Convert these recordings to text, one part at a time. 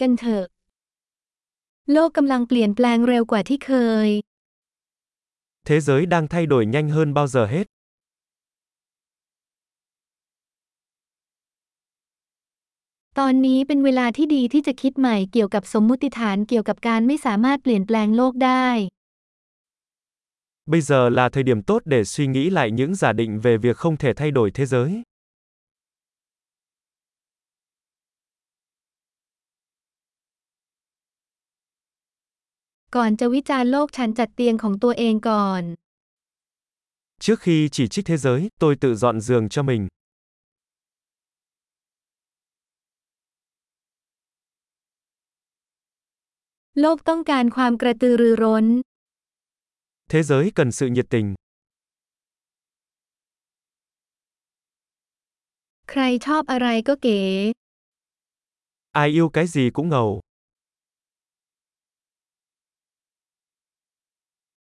กันเถอะ โลกกำลังเปลี่ยนแปลงเร็วกว่าที่เคย Thế giới đang thay đổi nhanh hơn bao giờ hết. ตอนนี้เป็นเวลาที่ดีที่จะคิดใหม่เกี่ยวกับสมมุติฐานเกี่ยวกับการไม่สามารถเปลี่ยนแปลงโลกได้ Bây giờ là thời điểm tốt để suy nghĩ lại những giả định về việc không thể thay đổi thế giới. ก่อนจะวิจารณ์โลกฉันจัดเตียงของตัวเองก่อน Trước khi chỉ trích thế giới, tôi tự dọn giường cho mình. โลกต้องการความกระตือรือร้น Thế giới cần sự nhiệt tình. ใครชอบอะไรก็เก๋ Ai yêu cái gì cũng ngầu.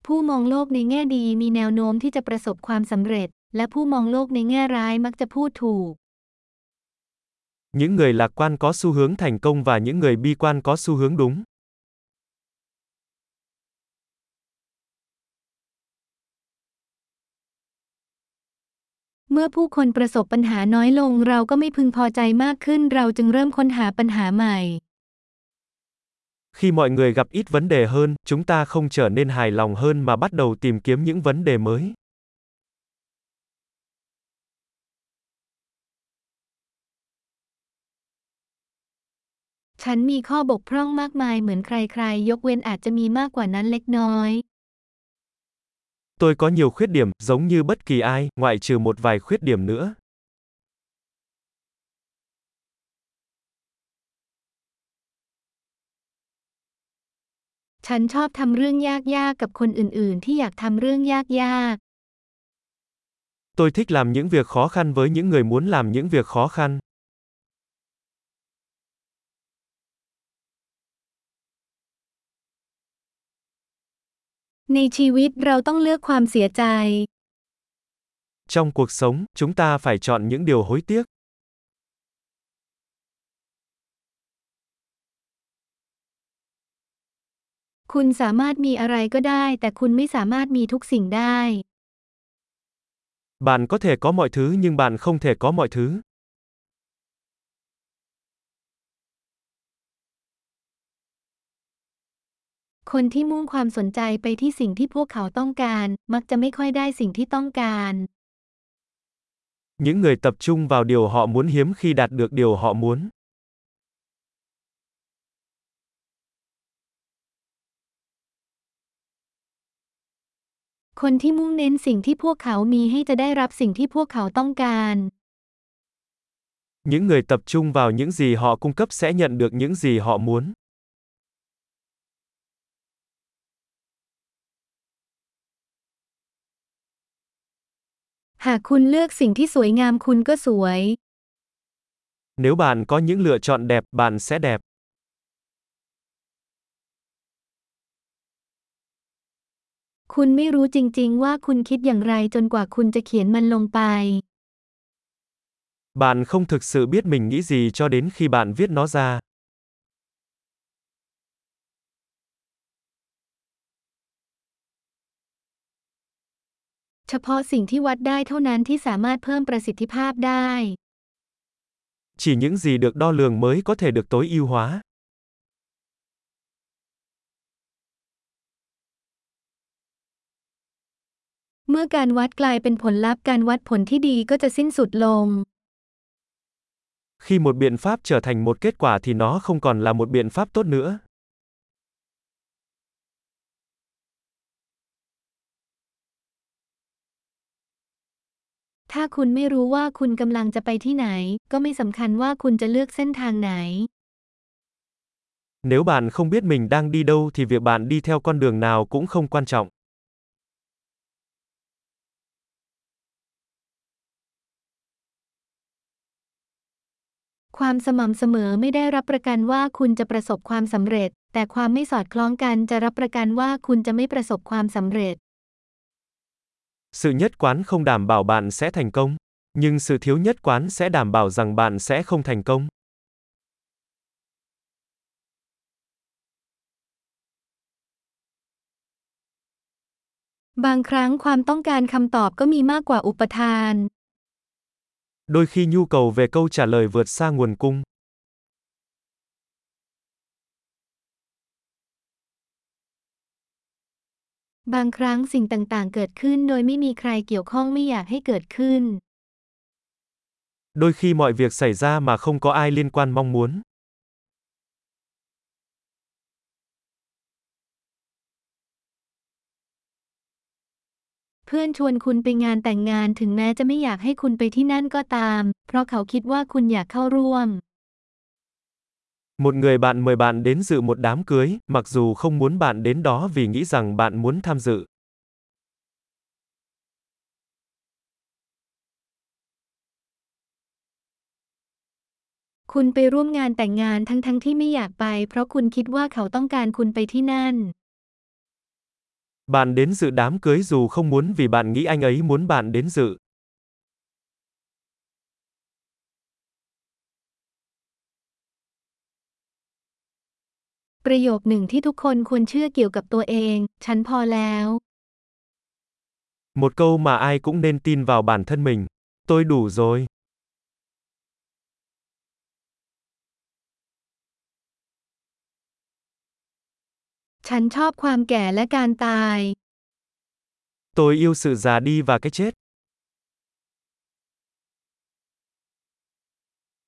ผู้มองโลกในแง่ดีมีแนวโน้มที่จะประสบความสำเร็จ และผู้มองโลกในแง่ร้ายมักจะพูดถูก Những người lạc quan có xu hướng thành công và những người bi quan có xu hướng đúng. เมื่อผู้คนประสบปัญหาน้อยลงเราก็ไม่พึงพอใจมากขึ้นเราจึงเริ่มค้นหาปัญหาใหม่ Khi mọi người gặp ít vấn đề hơn, chúng ta không trở nên hài lòng hơn mà bắt đầu tìm kiếm những vấn đề mới. Tôi có nhiều khuyết điểm, giống như bất kỳ ai, ngoại trừ một vài khuyết điểm nữa. ฉันชอบทำเรื่องยากๆ กับคนอื่นๆ ที่อยากทำเรื่องยาก Tôi thích làm những việc khó khăn với những người muốn làm những việc khó khăn. ๆ ในชีวิตเราต้องเลือกความเสียใจ Trong cuộc sống, chúng ta phải chọn những điều hối tiếc. คุณสามารถมีอะไรก็ได้ แต่คุณไม่สามารถมีทุกสิ่งได้ Bạn có thể có mọi thứ nhưng bạn không thể có mọi thứ. Những người tập trung vào điều họ muốn hiếm khi đạt được điều họ muốn. คนที่มุ่งเน้นสิ่งที่พวกเขามีให้จะได้รับสิ่งที่พวกเขาต้องการ Những người tập trung vào những gì họ cung cấp sẽ nhận được những gì họ muốn. หากคุณเลือกสิ่งที่สวยงามคุณก็สวย Nếu bạn có những lựa chọn đẹp, bạn sẽ đẹp. คุณไม่รู้จริงๆ ว่าคุณคิดอย่างไรจนกว่าคุณจะเขียนมันลงไป Bạn không thực sự biết mình nghĩ gì cho đến khi bạn viết nó ra. เฉพาะสิ่งที่วัดได้เท่านั้นที่สามารถเพิ่มประสิทธิภาพได้ Chỉ những gì được đo lường mới có thể được tối ưu hóa. เมื่อการวัดกลายเป็นผลลัพธ์การวัดผลที่ดีก็จะสิ้นสุดลง Khi một biện pháp trở thành một kết quả thì nó không còn là một biện pháp tốt nữa. ถ้าคุณไม่รู้ว่าคุณกำลังจะไปที่ไหนก็ไม่สำคัญว่าคุณจะเลือกเส้นทางไหน Nếu bạn không biết mình đang đi đâu thì việc bạn đi theo con đường nào cũng không quan trọng. ความสม่ำเสมอไม่ได้รับประกันว่าคุณจะประสบความสำเร็จ แต่ความไม่สอดคล้องกันจะรับประกันว่าคุณจะไม่ประสบความสำเร็จ Sự nhất quán không đảm bảo bạn sẽ thành công, nhưng sự thiếu nhất quán sẽ đảm bảo rằng bạn sẽ không thành công. บางครั้งความต้องการคำตอบก็มีมากกว่าอุปทาน Đôi khi nhu cầu về câu trả lời vượt xa nguồn cung. บางครั้งสิ่งต่างๆ เกิดขึ้นโดยไม่มีใครเกี่ยวข้องไม่อยากให้เกิดขึ้น Đôi khi mọi việc xảy ra mà không có ai liên quan mong muốn. พื่อนชวนคุณไปงานแต่งงานถึงแม้จะไม่อยากให้คุณไปที่นั่นก็ตาม เพราะเขาคิดว่าคุณอยากเข้าร่วม Một người bạn mời bạn đến dự một đám cưới, mặc dù không muốn bạn đến đó vì nghĩ rằng bạn muốn tham dự. คุณไปร่วมงานแต่งงานทั้งๆทที่ไม่อยากไปเพราะคุณคิดว่าเขาต้องการคุณไปที่นั่น Bạn đến dự đám cưới dù không muốn vì bạn nghĩ anh ấy muốn bạn đến dự. ประโยคหนึ่งที่ทุกคนควรเชื่อเกี่ยวกับตัวเอง ฉันพอแล้ว Một câu mà ai cũng nên tin vào bản thân mình. Tôi đủ rồi. ฉันชอบความแก่และการตาย Tôi yêu sự già đi và cái chết.